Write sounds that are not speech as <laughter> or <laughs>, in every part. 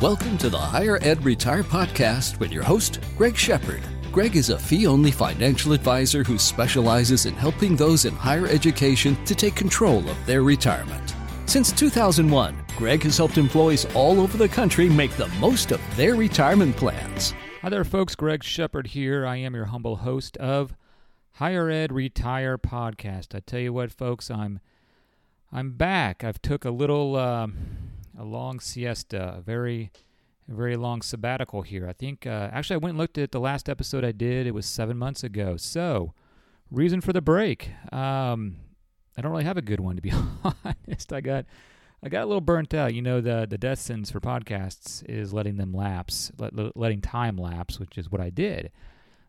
Welcome to the Higher Ed Retire Podcast with your host, Greg Shepard. Greg is a fee only financial advisor who specializes in helping those in higher education to take control of their retirement. Since 2001, Greg has helped employees all over the country make the most of their retirement plans. Hi there, folks. Greg Shepard here. I am your humble host of Higher Ed Retire Podcast. I tell you what, folks, I'm I'm back. I've took a little uh, a long siesta, a very a very long sabbatical here. I think uh, actually I went and looked at the last episode I did. It was seven months ago. So, reason for the break. Um, I don't really have a good one to be <laughs> honest. I got I got a little burnt out. You know, the the death sentence for podcasts is letting them lapse, let, letting time lapse, which is what I did.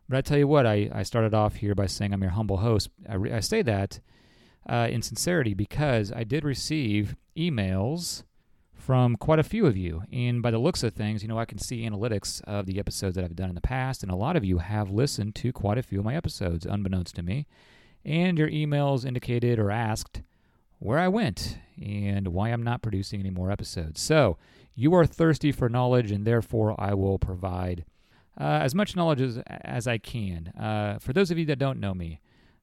But I tell you what, I, I started off here by saying I'm your humble host. I, re, I say that uh, in sincerity because I did receive emails from quite a few of you. And by the looks of things, you know, I can see analytics of the episodes that I've done in the past, and a lot of you have listened to quite a few of my episodes, unbeknownst to me. And your emails indicated or asked where I went and why I'm not producing any more episodes. So, you are thirsty for knowledge, and therefore I will provide uh, as much knowledge as, as I can. Uh, for those of you that don't know me,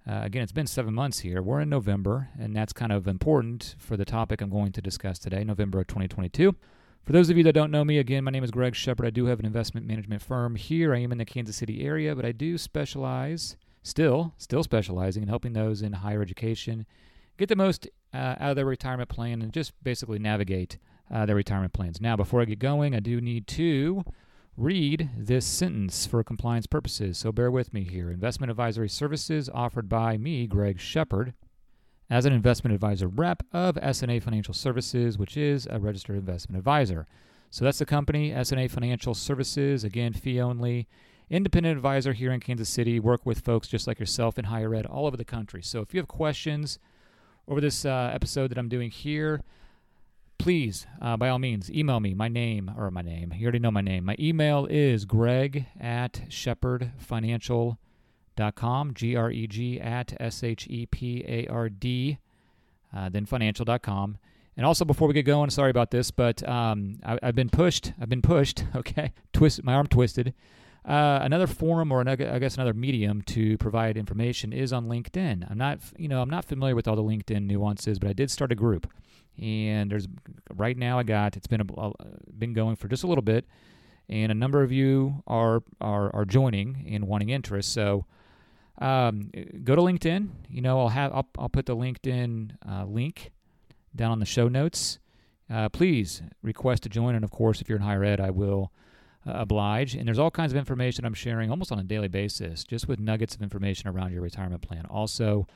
uh, again, it's been seven months here. We're in November, and that's kind of important for the topic I'm going to discuss today, November of 2022. For those of you that don't know me, again, my name is Greg Shepard. I do have an investment management firm here. I am in the Kansas City area, but I do specialize, still, still specializing in helping those in higher education get the most uh, out of their retirement plan and just basically navigate uh, their retirement plans. Now, before I get going, I do need to read this sentence for compliance purposes, so bear with me here. Investment advisory services offered by me, Greg Shepard, as an investment advisor rep of S&A Financial Services, which is a registered investment advisor. So that's the company, S&A Financial Services, again, fee only, independent advisor here in Kansas City, work with folks just like yourself in higher ed all over the country. So if you have questions over this uh, episode that I'm doing here, please, uh, by all means, email me. My name, or my name, you already know my name. My email is greg at shepardfinancial.com, G R E G at S H E P A R D, uh, then financial.com. And also, before we get going, sorry about this, but um, I, have been pushed. I've been pushed. <laughs> Okay, twist my arm twisted. Uh, another forum or another, I guess another medium to provide information is on LinkedIn. I'm not, you know, I'm not familiar with all the LinkedIn nuances, but I did start a group and there's right now I got it's been a, been going for just a little bit, and a number of you are are are joining and wanting interest. So um, go to LinkedIn. You know I'll have I'll, I'll put the LinkedIn uh, link down on the show notes. Uh, please request to join, and of course, if you're in higher ed, I will uh, oblige. And there's all kinds of information I'm sharing almost on a daily basis, just with nuggets of information around your retirement plan. Also,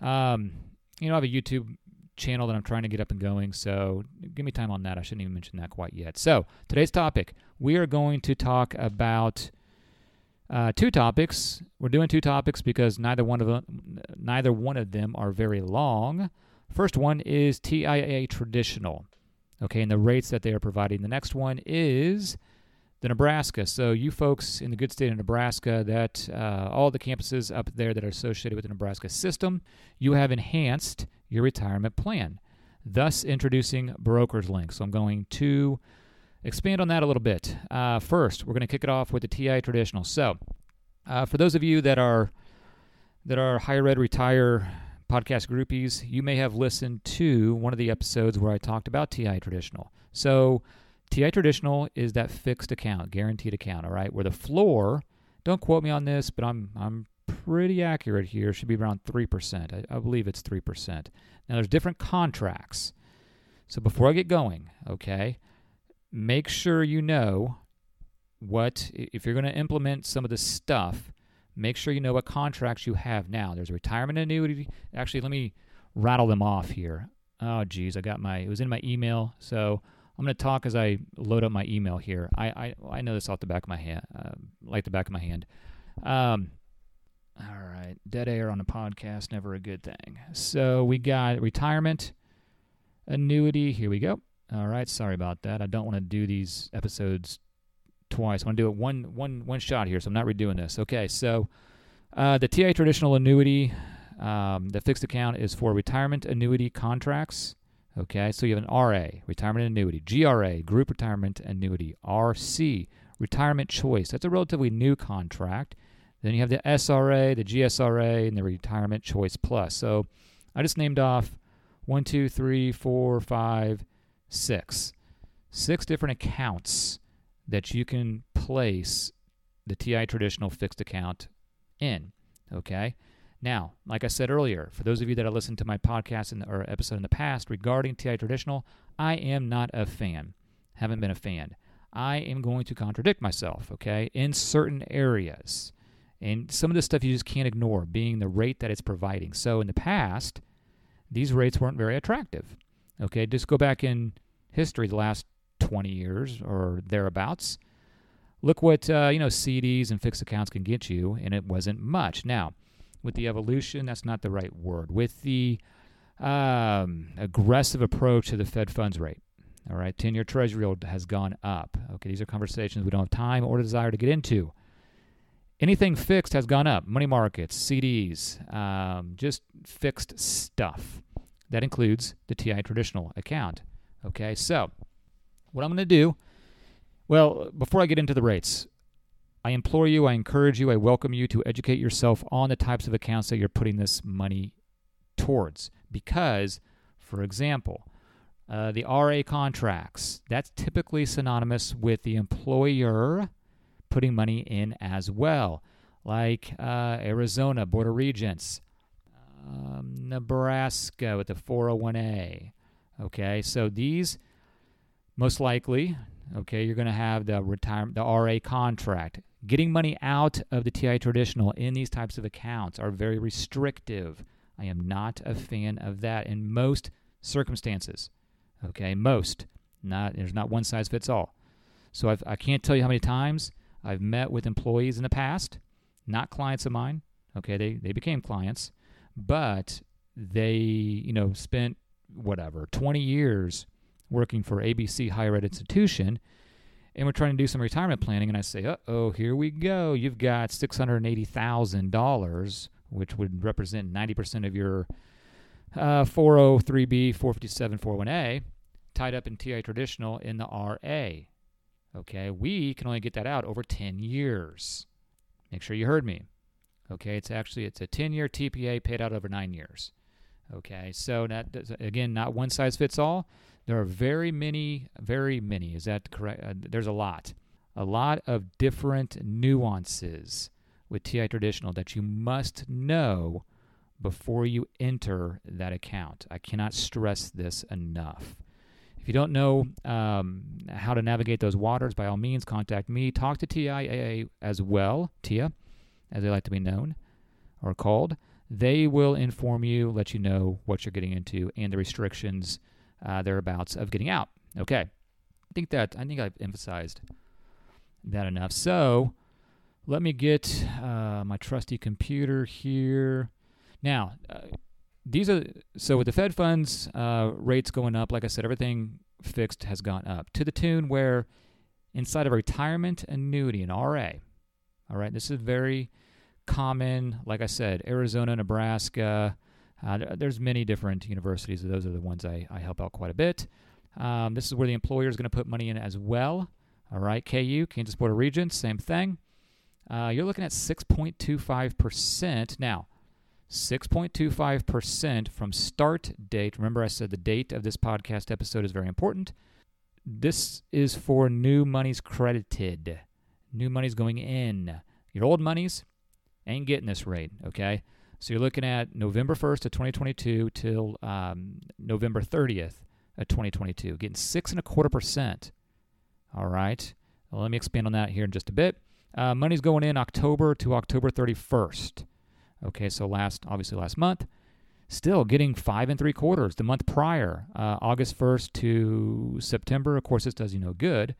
um, you know, I have a YouTube channel that I'm trying to get up and going. So give me time on that. I shouldn't even mention that quite yet. So today's topic, we are going to talk about uh, two topics. We're doing two topics because neither one of them, neither one of them are very long. First one is TIAA traditional, okay, and the rates that they are providing. The next one is the Nebraska. So you folks in the good state of Nebraska, that uh, all the campuses up there that are associated with the Nebraska system, you have enhanced your retirement plan, thus introducing Brokerage Link. So I'm going to expand on that a little bit. Uh, first, we're going to kick it off with the TI traditional. So uh, for those of you that are that are higher ed retire podcast groupies, you may have listened to one of the episodes where I talked about TI traditional. So TI traditional is that fixed account, guaranteed account, all right, where the floor, don't quote me on this, but I'm I'm pretty accurate here. Should be around 3%. I, I believe it's 3%. Now, there's different contracts. So before I get going, okay, make sure you know what, if you're going to implement some of this stuff, make sure you know what contracts you have now. There's retirement annuity. Actually, let me rattle them off here. Oh, geez, I got my, it was in my email. So I'm going to talk as I load up my email here. I, I, I know this off the back of my hand, uh, like the back of my hand. Um, all right. Dead air on a podcast, never a good thing. So we got retirement annuity. Here we go. All right. Sorry about that. I don't want to do these episodes twice. I want to do it one, one, one shot here, so I'm not redoing this. Okay. So uh, the TI traditional annuity, um, the fixed account is for retirement annuity contracts. Okay, so you have an RA, retirement annuity, GRA, group retirement annuity, RC, retirement choice. That's a relatively new contract. Then you have the SRA, the GSRA, and the retirement choice plus. So I just named off one, two, three, four, five, six. Six different accounts that you can place the TI traditional fixed account in. Okay. Now, like I said earlier, for those of you that have listened to my podcast in the, or episode in the past regarding TI Traditional, I am not a fan. Haven't been a fan. I am going to contradict myself, okay, in certain areas. And some of this stuff you just can't ignore, being the rate that it's providing. So in the past, these rates weren't very attractive. Okay, just go back in history, the last 20 years or thereabouts. Look what uh, you know CDs and fixed accounts can get you, and it wasn't much. Now, with the evolution, that's not the right word. With the um, aggressive approach to the Fed funds rate, all right, 10 year Treasury yield has gone up. Okay, these are conversations we don't have time or desire to get into. Anything fixed has gone up. Money markets, CDs, um, just fixed stuff. That includes the TI traditional account. Okay, so what I'm going to do, well, before I get into the rates, I implore you, I encourage you, I welcome you to educate yourself on the types of accounts that you're putting this money towards. Because, for example, uh, the RA contracts, that's typically synonymous with the employer putting money in as well, like uh, Arizona, Board of Regents, um, Nebraska with the 401a. Okay, so these most likely, okay, you're going to have the retirement, the RA contract. Getting money out of the TI traditional in these types of accounts are very restrictive. I am not a fan of that in most circumstances. Okay, most. Not there's not one size fits all. So I've, I can't tell you how many times I've met with employees in the past, not clients of mine. Okay, they they became clients, but they you know spent whatever 20 years working for ABC Higher Ed Institution and we're trying to do some retirement planning, and I say, uh oh, here we go. You've got $680,000, which would represent 90% of your uh, 403B, 457, 401A, tied up in TI traditional in the RA. Okay, we can only get that out over 10 years. Make sure you heard me. Okay, it's actually it's a 10-year TPA paid out over 9 years. Okay, so that again, not one size fits all. There are very many, very many. Is that correct? Uh, there's a lot, a lot of different nuances with TI Traditional that you must know before you enter that account. I cannot stress this enough. If you don't know um, how to navigate those waters, by all means, contact me. Talk to TIAA as well, TIA, as they like to be known or called. They will inform you, let you know what you're getting into and the restrictions uh, thereabouts of getting out. Okay, I think that I think I've emphasized that enough. So let me get uh, my trusty computer here. Now, uh, these are so with the Fed funds uh, rates going up. Like I said, everything fixed has gone up to the tune where inside of a retirement annuity, an RA. All right, this is very common. Like I said, Arizona, Nebraska, uh, there's many different universities. Those are the ones I, I help out quite a bit. Um, this is where the employer is going to put money in as well. All right, KU, Kansas Board of Regents, same thing. Uh, you're looking at 6.25%. Now, 6.25% from start date. Remember, I said the date of this podcast episode is very important. This is for new monies credited, new monies going in. Your old monies ain't getting this rate, okay? So you're looking at November 1st of 2022 till um, November 30th of 2022, getting six and a quarter percent. All right. Well, let me expand on that here in just a bit. Uh, money's going in October to October 31st. Okay, so last, obviously last month, still getting five and three quarters. The month prior, uh, August 1st to September, of course, this does you no good.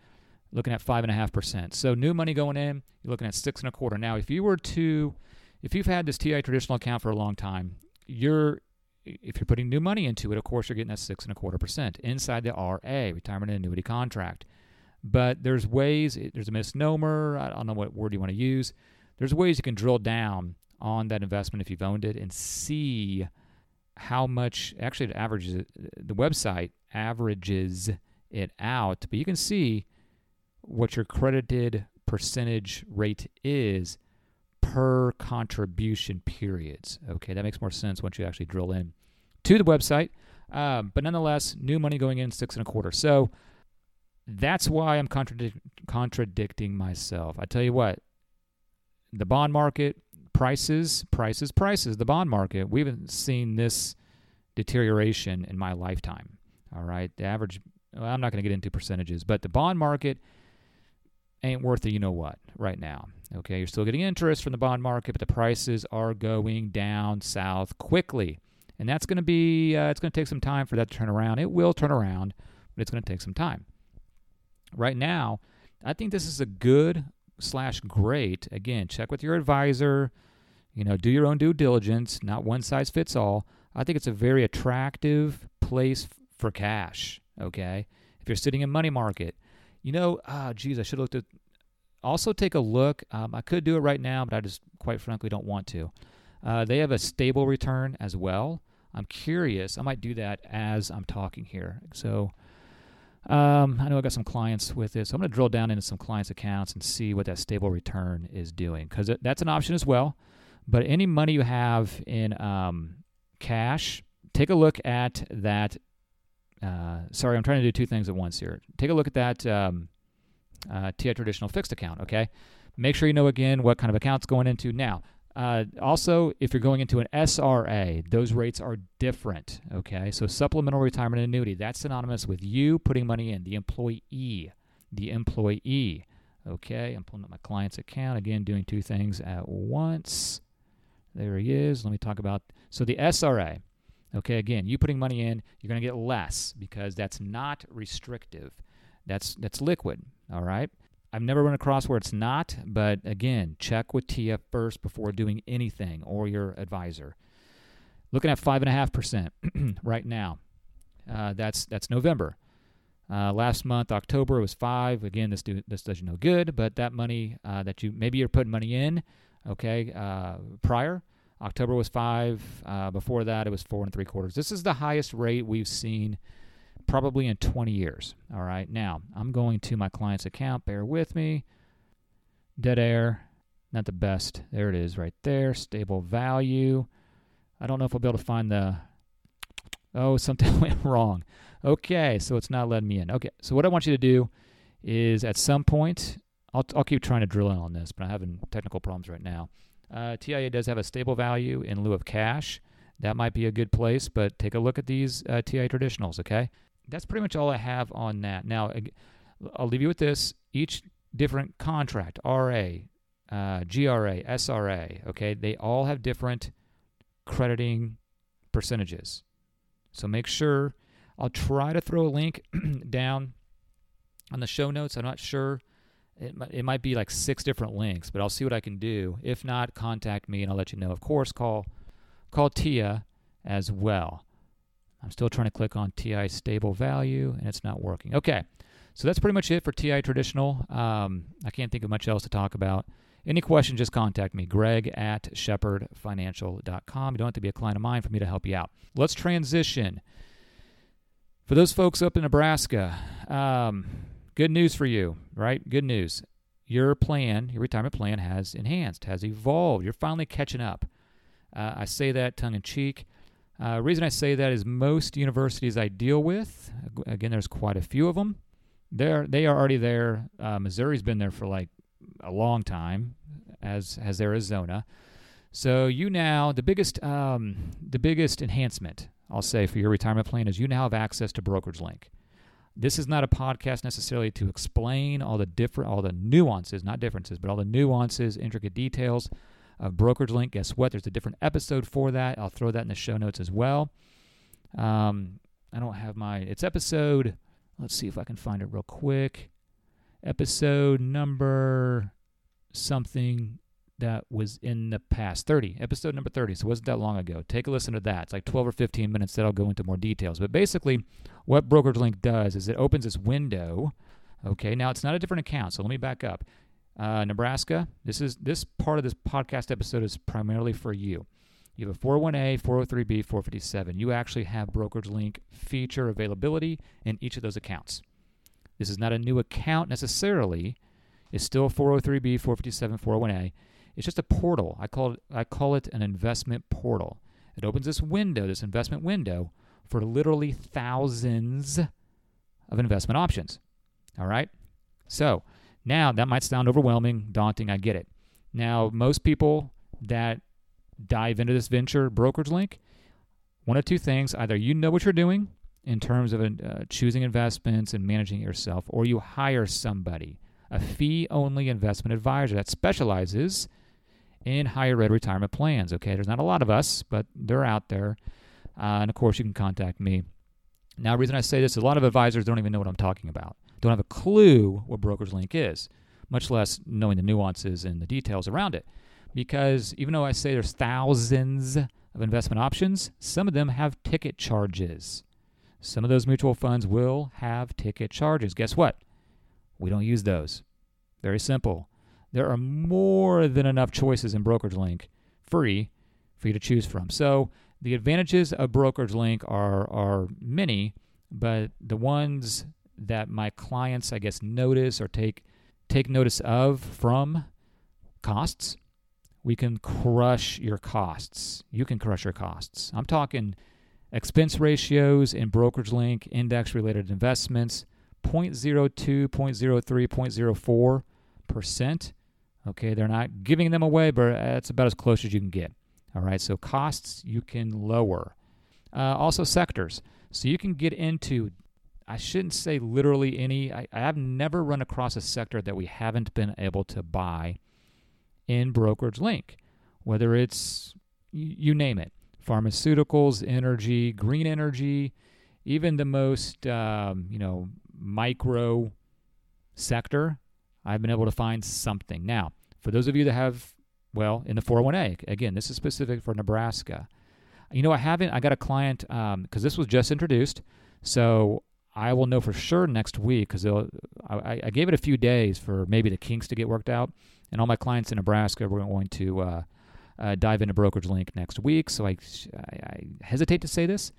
Looking at five and a half percent. So new money going in, you're looking at six and a quarter. Now, if you were to if you've had this TI traditional account for a long time, you're if you're putting new money into it, of course you're getting that six and a quarter percent inside the RA, retirement annuity contract. But there's ways, there's a misnomer, I don't know what word you want to use. There's ways you can drill down on that investment if you've owned it and see how much actually it averages the website averages it out, but you can see what your credited percentage rate is per contribution periods. Okay, that makes more sense once you actually drill in to the website. Um, but nonetheless, new money going in six and a quarter. So that's why I'm contradic- contradicting myself. I tell you what, the bond market prices, prices, prices. The bond market. We haven't seen this deterioration in my lifetime. All right, the average. Well, I'm not going to get into percentages, but the bond market ain't worth the you know what right now. Okay, you're still getting interest from the bond market, but the prices are going down south quickly, and that's going to be uh, it's going to take some time for that to turn around. It will turn around, but it's going to take some time. Right now, I think this is a good slash great. Again, check with your advisor. You know, do your own due diligence. Not one size fits all. I think it's a very attractive place for cash. Okay, if you're sitting in money market, you know, ah, oh, geez, I should have looked at. Also, take a look. Um, I could do it right now, but I just quite frankly don't want to. Uh, they have a stable return as well. I'm curious. I might do that as I'm talking here. So, um, I know I got some clients with it, so I'm going to drill down into some clients' accounts and see what that stable return is doing because that's an option as well. But any money you have in um, cash, take a look at that uh, sorry, I'm trying to do two things at once here. Take a look at that um, uh, TI traditional fixed account, okay? Make sure you know again what kind of account's going into. Now, uh, also, if you're going into an SRA, those rates are different, okay? So, supplemental retirement annuity, that's synonymous with you putting money in, the employee, the employee, okay? I'm pulling up my client's account, again, doing two things at once. There he is. Let me talk about, so the SRA, Okay, again, you putting money in, you're going to get less because that's not restrictive. That's that's liquid, all right? I've never run across where it's not, but again, check with TF first before doing anything or your advisor. Looking at five and a half percent <clears throat> right now. Uh, that's that's November. Uh, last month, October was five. Again, this do, this does you no good, but that money uh, that you maybe you're putting money in, okay, uh, prior October was five. Uh, before that, it was four and three quarters. This is the highest rate we've seen probably in 20 years. All right. Now, I'm going to my client's account. Bear with me. Dead air. Not the best. There it is right there. Stable value. I don't know if I'll be able to find the. Oh, something <laughs> went wrong. Okay. So it's not letting me in. Okay. So what I want you to do is at some point, I'll, I'll keep trying to drill in on this, but I'm having technical problems right now. Uh, TIA does have a stable value in lieu of cash. That might be a good place, but take a look at these uh, TIA traditionals, okay? That's pretty much all I have on that. Now, I'll leave you with this. Each different contract, RA, uh, GRA, SRA, okay, they all have different crediting percentages. So make sure, I'll try to throw a link <clears throat> down on the show notes. I'm not sure it, it might be like six different links, but I'll see what I can do. If not, contact me and I'll let you know. Of course, call call TIA as well. I'm still trying to click on TI stable value and it's not working. Okay, so that's pretty much it for TI traditional. Um, I can't think of much else to talk about. Any questions, just contact me, greg at shepardfinancial.com. You don't have to be a client of mine for me to help you out. Let's transition. For those folks up in Nebraska, um, Good news for you, right? Good news. Your plan, your retirement plan has enhanced, has evolved. You're finally catching up. Uh, I say that tongue in cheek. Uh, reason I say that is most universities I deal with, again, there's quite a few of them. They're they are already there. Uh, Missouri's been there for like a long time, as has Arizona. So you now the biggest um, the biggest enhancement I'll say for your retirement plan is you now have access to Brokerage Link. This is not a podcast necessarily to explain all the different, all the nuances, not differences, but all the nuances, intricate details of Brokerage Link. Guess what? There's a different episode for that. I'll throw that in the show notes as well. Um, I don't have my, it's episode, let's see if I can find it real quick. Episode number something that was in the past 30 episode number 30 so it wasn't that long ago take a listen to that it's like 12 or 15 minutes that i'll go into more details but basically what brokerage link does is it opens this window okay now it's not a different account so let me back up uh, nebraska this is this part of this podcast episode is primarily for you You have a 401a, 403b, 457. You actually have Brokerage Link feature availability in each of those accounts. This is not a new account necessarily. It's still 403b, 457, 401a. It's just a portal. I call it I call it an investment portal. It opens this window, this investment window, for literally thousands of investment options. All right? So now that might sound overwhelming, daunting, I get it. Now, most people that dive into this venture brokerage link, one of two things either you know what you're doing in terms of uh, choosing investments and managing yourself, or you hire somebody, a fee only investment advisor that specializes in higher ed retirement plans. Okay, there's not a lot of us, but they're out there. Uh, and of course, you can contact me. Now, the reason I say this, a lot of advisors don't even know what I'm talking about, don't have a clue what Brokerage Link is, much less knowing the nuances and the details around it. Because even though I say there's thousands of investment options, some of them have ticket charges. Some of those mutual funds will have ticket charges. Guess what? We don't use those. Very simple. There are more than enough choices in Brokerage Link free for you to choose from. So the advantages of Brokerage Link are are many, but the ones that my clients, I guess, notice or take take notice of from costs. We can crush your costs. You can crush your costs. I'm talking expense ratios in brokerage link, index related investments, 0.02, 0.03, 0.04%. Okay, they're not giving them away, but that's about as close as you can get. All right, so costs you can lower. Uh, also, sectors. So you can get into, I shouldn't say literally any, I, I have never run across a sector that we haven't been able to buy in Brokerage Link, whether it's, you name it pharmaceuticals, energy, green energy, even the most, um, you know, micro sector, I've been able to find something. Now, for those of you that have well, in the 401a, again, this is specific for Nebraska. You know, I haven't, I got a client, because um, this was just introduced, so I will know for sure next week because I, I, gave it a few days for maybe the kinks to get worked out. And all my clients in Nebraska were going to uh, uh, dive into Brokerage Link next week. So I, I, I hesitate to say this,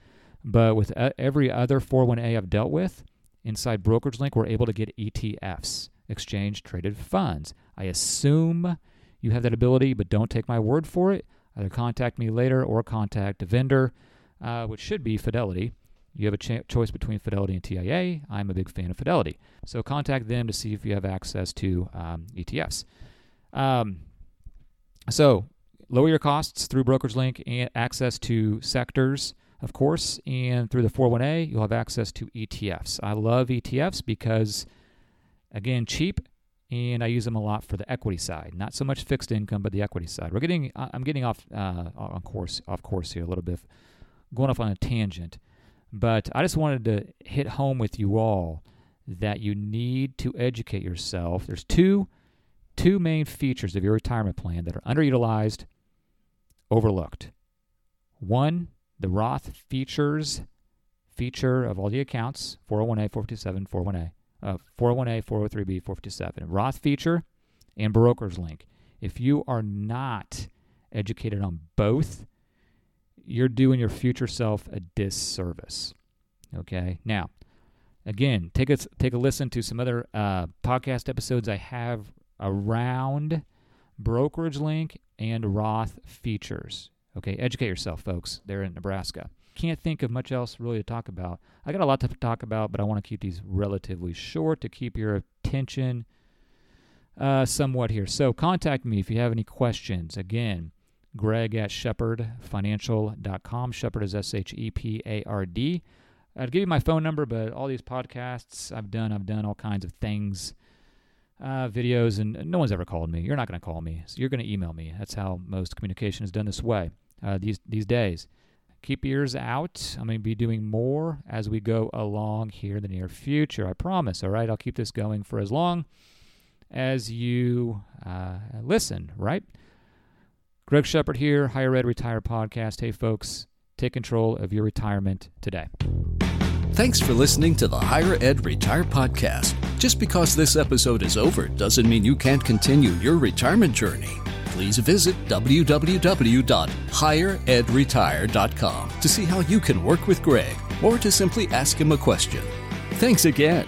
but with every other 401a I've dealt with inside Brokerage Link, we're able to get ETFs, exchange traded funds. I assume you have that ability, but don't take my word for it. Either contact me later or contact a vendor, uh, which should be Fidelity. You have a ch- choice between Fidelity and TIA. I'm a big fan of Fidelity. So contact them to see if you have access to um, ETFs. Um, so lower your costs through Brokerage Link and access to sectors, of course, and through the 401a, you'll have access to ETFs. I love ETFs because, again, cheap and I use them a lot for the equity side, not so much fixed income, but the equity side. We're getting, I'm getting off uh, on course, off course here a little bit, going off on a tangent, but I just wanted to hit home with you all that you need to educate yourself. There's two, two main features of your retirement plan that are underutilized, overlooked. One, the Roth features feature of all the accounts 401a, 457, 401a uh, 401a, 403b, 457, Roth feature, and Brokerage Link. If you are not educated on both, you're doing your future self a disservice. Okay. Now, again, take a take a listen to some other uh, podcast episodes I have around brokerage link and Roth features. Okay, educate yourself, folks. They're in Nebraska can't think of much else really to talk about. I got a lot to talk about, but I want to keep these relatively short to keep your attention uh, somewhat here. So contact me if you have any questions. Again, greg at shepardfinancial.com. Shepard is S H E P A R D. I'd give you my phone number, but all these podcasts I've done, I've done all kinds of things, uh, videos, and no one's ever called me. You're not going to call me, so you're going to email me. That's how most communication is done this way uh, these these days keep ears out. I'm going to be doing more as we go along here in the near future. I promise. All right. I'll keep this going for as long as you uh, listen, right? Greg Shepard here, Higher Ed Retire Podcast. Hey, folks, take control of your retirement today. Thanks for listening to the Higher Ed Retire Podcast. Just because this episode is over doesn't mean you can't continue your retirement journey. Please visit www.higheredretire.com to see how you can work with Greg or to simply ask him a question. Thanks again.